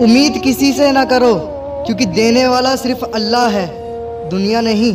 उम्मीद किसी से ना करो क्योंकि देने वाला सिर्फ़ अल्लाह है दुनिया नहीं।